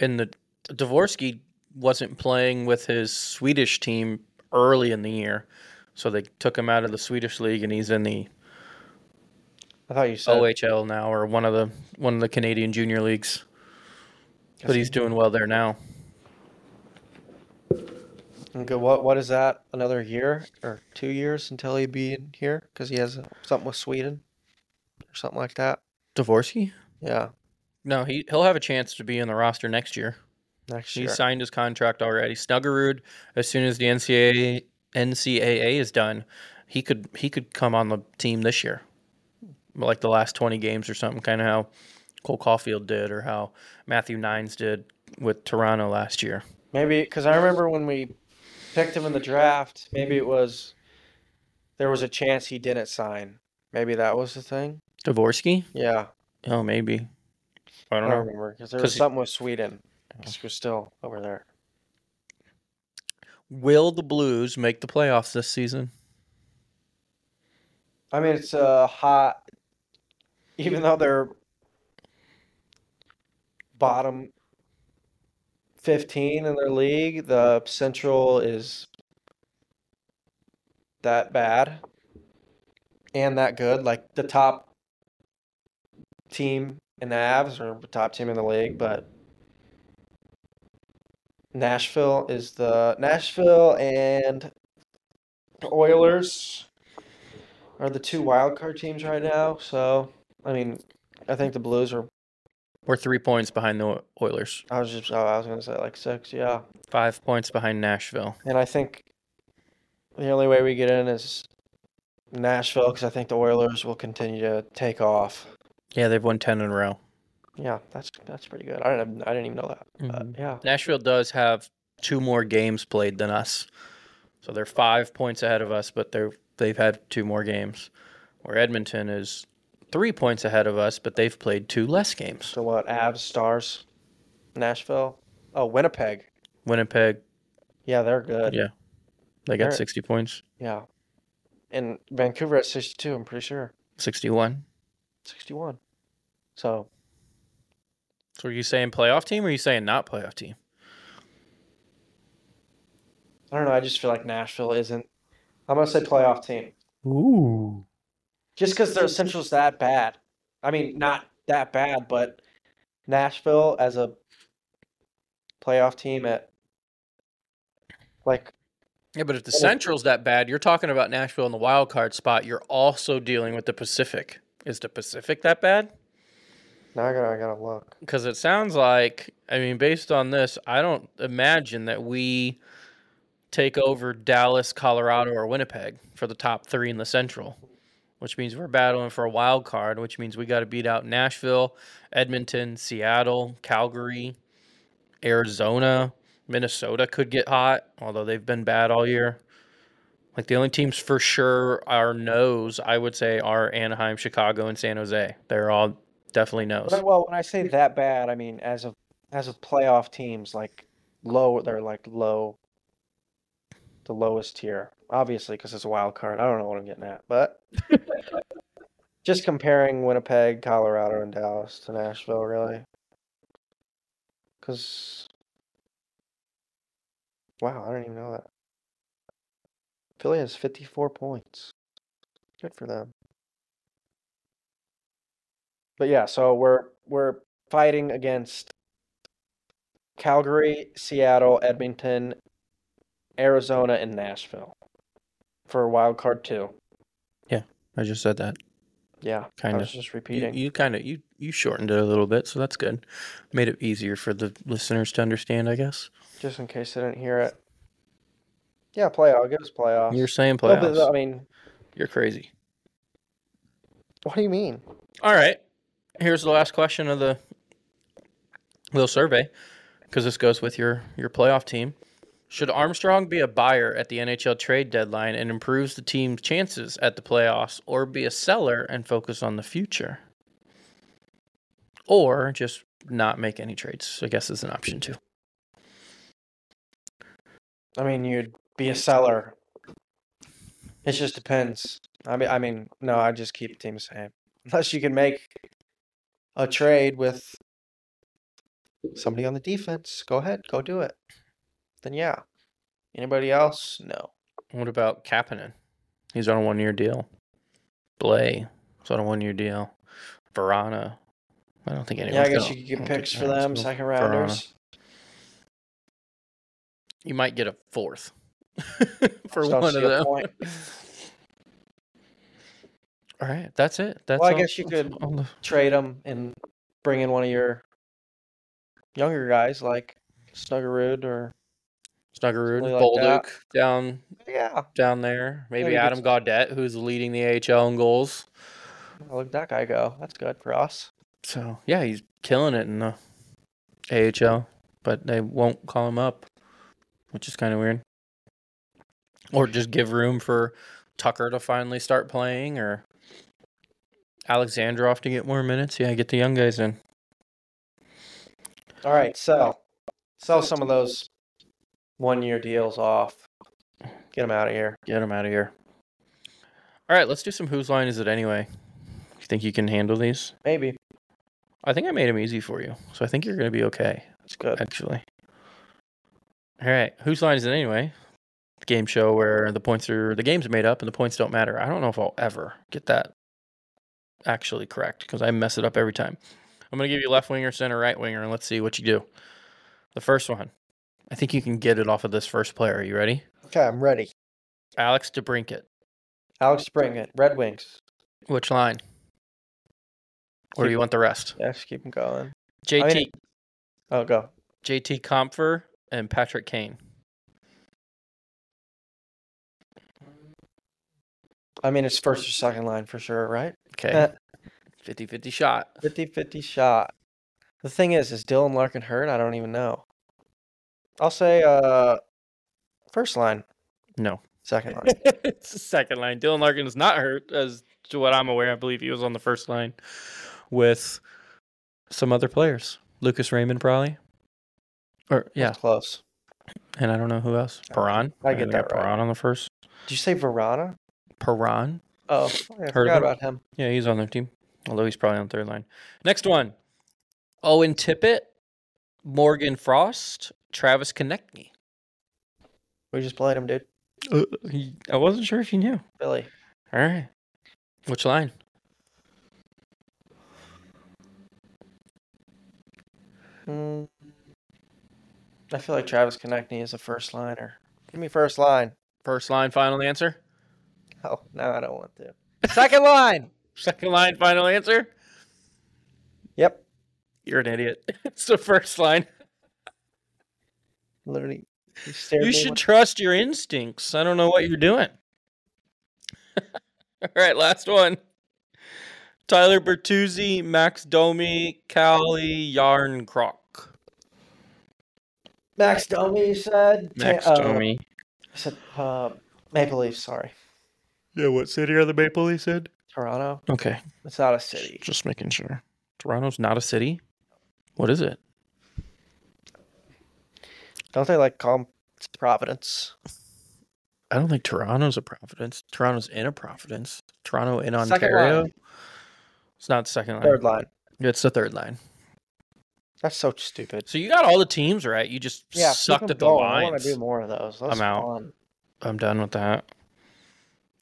and the Dvorsky wasn't playing with his Swedish team early in the year, so they took him out of the Swedish league, and he's in the I thought you said. OHL now, or one of the one of the Canadian junior leagues. But he's doing well there now. Okay, what what is that? Another year or two years until he be in here because he has something with Sweden or something like that. Dvorsky? Yeah, No, he he'll have a chance to be in the roster next year. next year. He signed his contract already. Snuggerud, as soon as the NCAA NCAA is done, he could he could come on the team this year, like the last twenty games or something. Kind of how Cole Caulfield did, or how Matthew Knies did with Toronto last year. Maybe because I remember when we picked him in the draft. Maybe it was there was a chance he didn't sign. Maybe that was the thing. Dvorsky? Yeah, Oh, maybe. I I don't don't know. remember because there was something with Sweden. He was still over there. Will the Blues make the playoffs this season? I mean, it's a hot, even though they're bottom 15 in their league, the Central is that bad and that good. Like the top team in the Avs or top team in the league, but Nashville is the Nashville and the Oilers are the two wild card teams right now. So, I mean, I think the Blues are. We're three points behind the Oilers, I was just. Oh, I was gonna say like six. Yeah, five points behind Nashville. and I think the only way we get in is Nashville because I think the Oilers will continue to take off. Yeah, they've won ten in a row. Yeah, that's that's pretty good. I didn't. I didn't even know that. But Mhm. yeah, Nashville does have two more games played than us, so they're five points ahead of us. But they're they've had two more games, where Edmonton is three points ahead of us, but they've played two less games. so what? Avs, Stars, Nashville. Oh, Winnipeg. Winnipeg, Yeah, they're good. Yeah. they got Alright. sixty points, Yeah. And Vancouver at 62, I'm pretty sure. sixty-one. 61. So, So are you saying playoff team, or are you saying not playoff team? I don't know. I just feel like Nashville isn't. I'm going to say playoff team. Ooh. Just because their essentials that bad. I mean, not that bad, but Nashville as a playoff team at like Yeah, but if the Central's that bad, you're talking about Nashville in the wild card spot. You're also dealing with the Pacific. Is the Pacific that bad? Now I gotta, I gotta look. Because it sounds like, I mean, based on this, I don't imagine that we take over Dallas, Colorado, or Winnipeg for the top three in the Central, which means we're battling for a wild card, which means we got to beat out Nashville, Edmonton, Seattle, Calgary, Arizona, Minnesota could get hot, although they've been bad all year. Like the only teams for sure are no's, I would say, are Anaheim, Chicago, and San Jose. They're all definitely knows. But, well, when I say that bad, I mean as of as of playoff teams, like low, they're like low, the lowest tier. Obviously, because it's a wild card. I don't know what I'm getting at, but just comparing Winnipeg, Colorado, and Dallas to Nashville, really. Because wow, I don't even know that. Philly has 54 points. Good for them. But yeah, so we're we're fighting against Calgary, Seattle, Edmonton, Arizona, and Nashville for wild card two. Yeah, I just said that. Yeah, Kinda. was just You, repeating. you kind of you you shortened it a little bit, so that's good. Made it easier for the listeners to understand, I guess. just in case they didn't hear it. Yeah, playoff. Give us playoffs. You're saying playoffs. I mean, You're crazy. what do you mean? All right. Here's the last question of the little survey, because this goes with your your playoff team. Should Armstrong be a buyer at the NHL trade deadline and improves the team's chances at the playoffs, or be a seller and focus on the future? Or just not make any trades, I guess is an option too. I mean, you'd be a seller. It just depends. I mean, I mean, no, I just keep the team same. Unless you can make a trade with somebody on the defense, go ahead, go do it. Then yeah. Anybody else? No. What about Kapanen? He's on a one year deal. Blais is on a one year deal. Vrana. I don't think anyone. Yeah, I guess you could get picks for them, second rounders. You might get a fourth for one of them. All right, that's it. That's Well, I all- guess you could the- Trade them and bring in one of your younger guys like Snuggerud or Snuggerud, like Bolduc down yeah, down there. Maybe could Adam Gaudette, who's leading the AHL in goals. look that guy go. That's good for us. So yeah, he's killing it in the AHL, but they won't call him up, which is kind of weird. Or just give room for Tucker to finally start playing, or Alexandrov to get more minutes. Yeah, get the young guys in. All right, sell sell some of those one year deals off. Get them out of here. Get them out of here. All right, let's do some whose line is it anyway? You think you can handle these? Maybe I think I made them easy for you, so I think you're gonna be okay. it's good. actually. All right, whose line is it anyway? The game show where the points are the game's made up and the points don't matter. I don't know if I'll ever get that actually correct because I mess it up every time. I'm gonna give you left winger, center, right winger, and let's see what you do. The first one, I think you can get it off of this first player. Are you ready? Okay, I'm ready. Alex DeBrincat. Alex it. Red Wings. Which line? Or do you want the rest? Yeah, just keep them going. JT mean- Oh, go. JT Compher and Patrick Kane. I mean, it's first or second line for sure, right? Okay. 50-50 shot. 50 50 shot. The thing is, is Dylan Larkin hurt? I don't even know. I'll say uh first line, No. second line. it's the second line. Dylan Larkin is not hurt, as to what I'm aware. I believe he was on the first line with some other players. Lucas Raymond, probably. Or yeah, That's close. and I don't know who else. Perron. I get think that right. Perron on the first. Did you say Vrana? Perron. Oh, I Heard forgot about him. Yeah, he's on their team. Although he's probably on third line. Next one. Owen Tippett, Morgan Frost, Travis Konecny. We just played him, dude. He- I wasn't sure if you knew. Billy. All right. Which line? Mm. I feel like Travis Konecny is a first liner. Give me first line. First line, final answer. Oh, no, I don't want to. Second line. Second line, final answer. Yep. You're an idiot. It's the first line. Literally, You should with- trust your instincts. I don't know what you're doing. All right, last one. Tyler Bertuzzi, Max Domi, Cali Yarn Croc. Max Domi you said. Max uh, Domi. I said uh, Maple Leafs. Sorry, Yeah, what city are the Maple Leafs in? Toronto. Okay, It's not a city. just making sure. Toronto's not a city. What is it? Don't they like call 'em Providence? I don't think Toronto's a Providence. Toronto's in a Providence. Toronto in Second Ontario. line. It's not the second line. Third line. It's the third line. That's so stupid. So you got all the teams right. You just Yeah, keep sucked 'em at the going. I want to do more of those. Those I'm out. Fun. I'm done with that.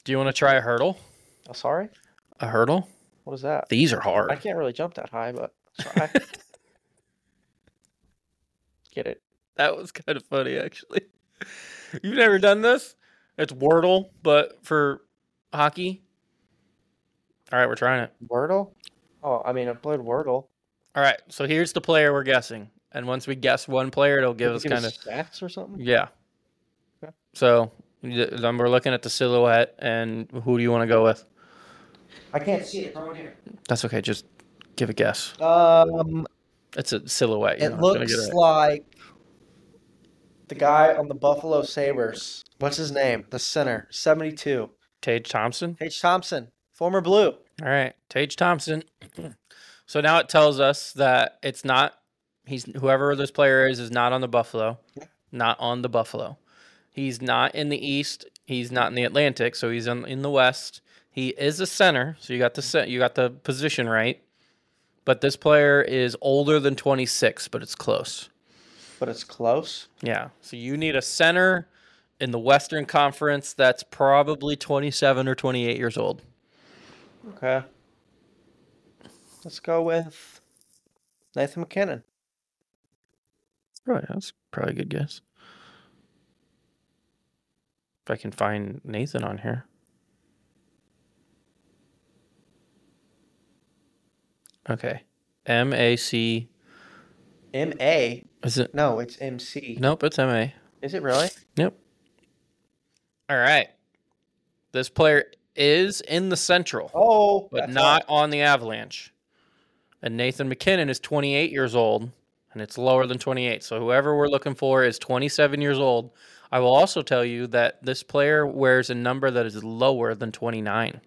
Do you want to try a hurdle? Oh, sorry. A hurdle? What is that? These are hard. I can't really jump that high, but try. Get it? That was kind of funny, actually. You've never done this? It's Wordle, but for hockey. All right, we're trying it. Wordle? Oh, I mean, I played Wordle. All right, so here's the player we're guessing, and once we guess one player, it'll give us kind of stats or something. yeah. Okay. So then we're looking at the silhouette, and who do you want to go with? I can't see it from here. That's okay. Just give a guess. Um, It's a silhouette. It looks it like the guy on the Buffalo Sabres. What's his name? The center, seventy-two. Tage Thompson. H. Thompson, former Blue. All right, Tage Thompson. so now it tells us that it's not he's whoever this player is is not on the Buffalo, Yeah. not on the Buffalo. He's not in the East. He's not in the Atlantic. So he's in, in the West. He is a center. So you got the. You got the position right. But this player is older than 26, but it's close. But it's close. Yeah. So you need a center in the Western Conference that's probably 27 or 28 years old. Okay. Let's go with Nathan MacKinnon. Right, that's probably a good guess. If I can find Nathan on here. Okay. M A C. M A. Is it? No, it's M C. Nope, it's M A. Is it really? Yep. All right. This player is in the Central, Oh, but not on the Avalanche. And Nathan MacKinnon is 28 years old, and it's lower than 28. So whoever we're looking for is 27 years old. I will also tell you that this player wears a number that is lower than 29.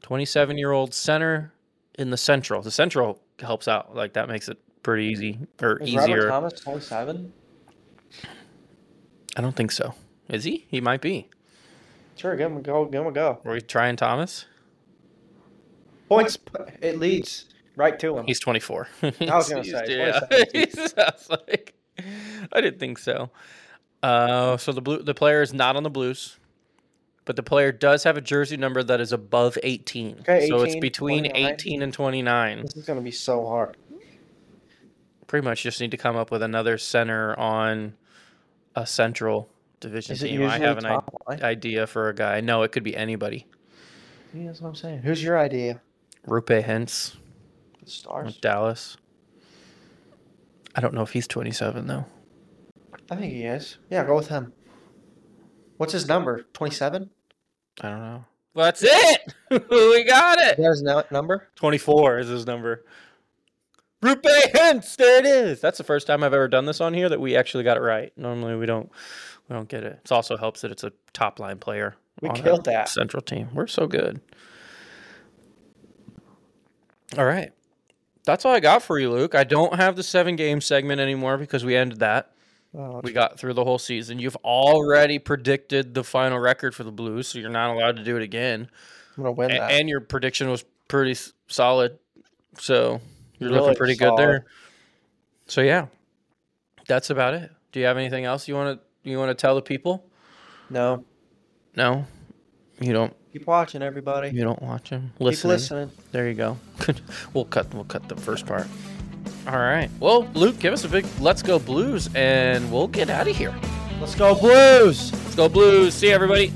27 year old center in the Central. The Central helps out. Like that makes it pretty easy or Is Robert. Thomas twenty-seven? I don't think so. Is he? He might be. Sure, give him a go. Give him a go. Are we trying Thomas? Points. It leads right to him. He's 24. I was gonna say, yeah. 27. I was like, I didn't think so. Uh, so the blue, the player is not on the Blues, but the player does have a jersey number that is above 18. Okay, so it's between 29. 18 and 29. This is gonna be so hard. Pretty much just need to come up with another center on a Central Division team. I have an i- idea for a guy. No, it could be anybody. Yeah, that's what I'm saying. Who's your idea? Roope Hintz The stars. Dallas. I don't know if he's 27 though. I think he is. Yeah, go with him. What's his number? Twenty-seven. I don't know. Well, that's it. we got it. that his no- number? 24 is his number. Roope Hintz. There it is. That's the first time I've ever done this on here that we actually got it right. Normally we don't we don't get it. It also helps that it's a top line player. We on a killed that. Central team. We're so good. All right. That's all I got for you, Luke. I don't have the seven game segment anymore because we ended that. Oh, We got through the whole season. You've already predicted the final record for the Blues, so you're not allowed to do it again. I'm gonna win A- that. and your prediction was pretty s- solid, so you're Really looking pretty good there. So yeah, that's about it. Do you have anything else you want to you want to tell the people? no, No, you don't. keep watching, everybody. You don't watch them. Keep Listen. listening. There you go. we'll cut. We'll cut the first part. All right. Well, Luke, give us a big "Let's Go Blues," and we'll get out of here. Let's go Blues. Let's go Blues. See you, everybody.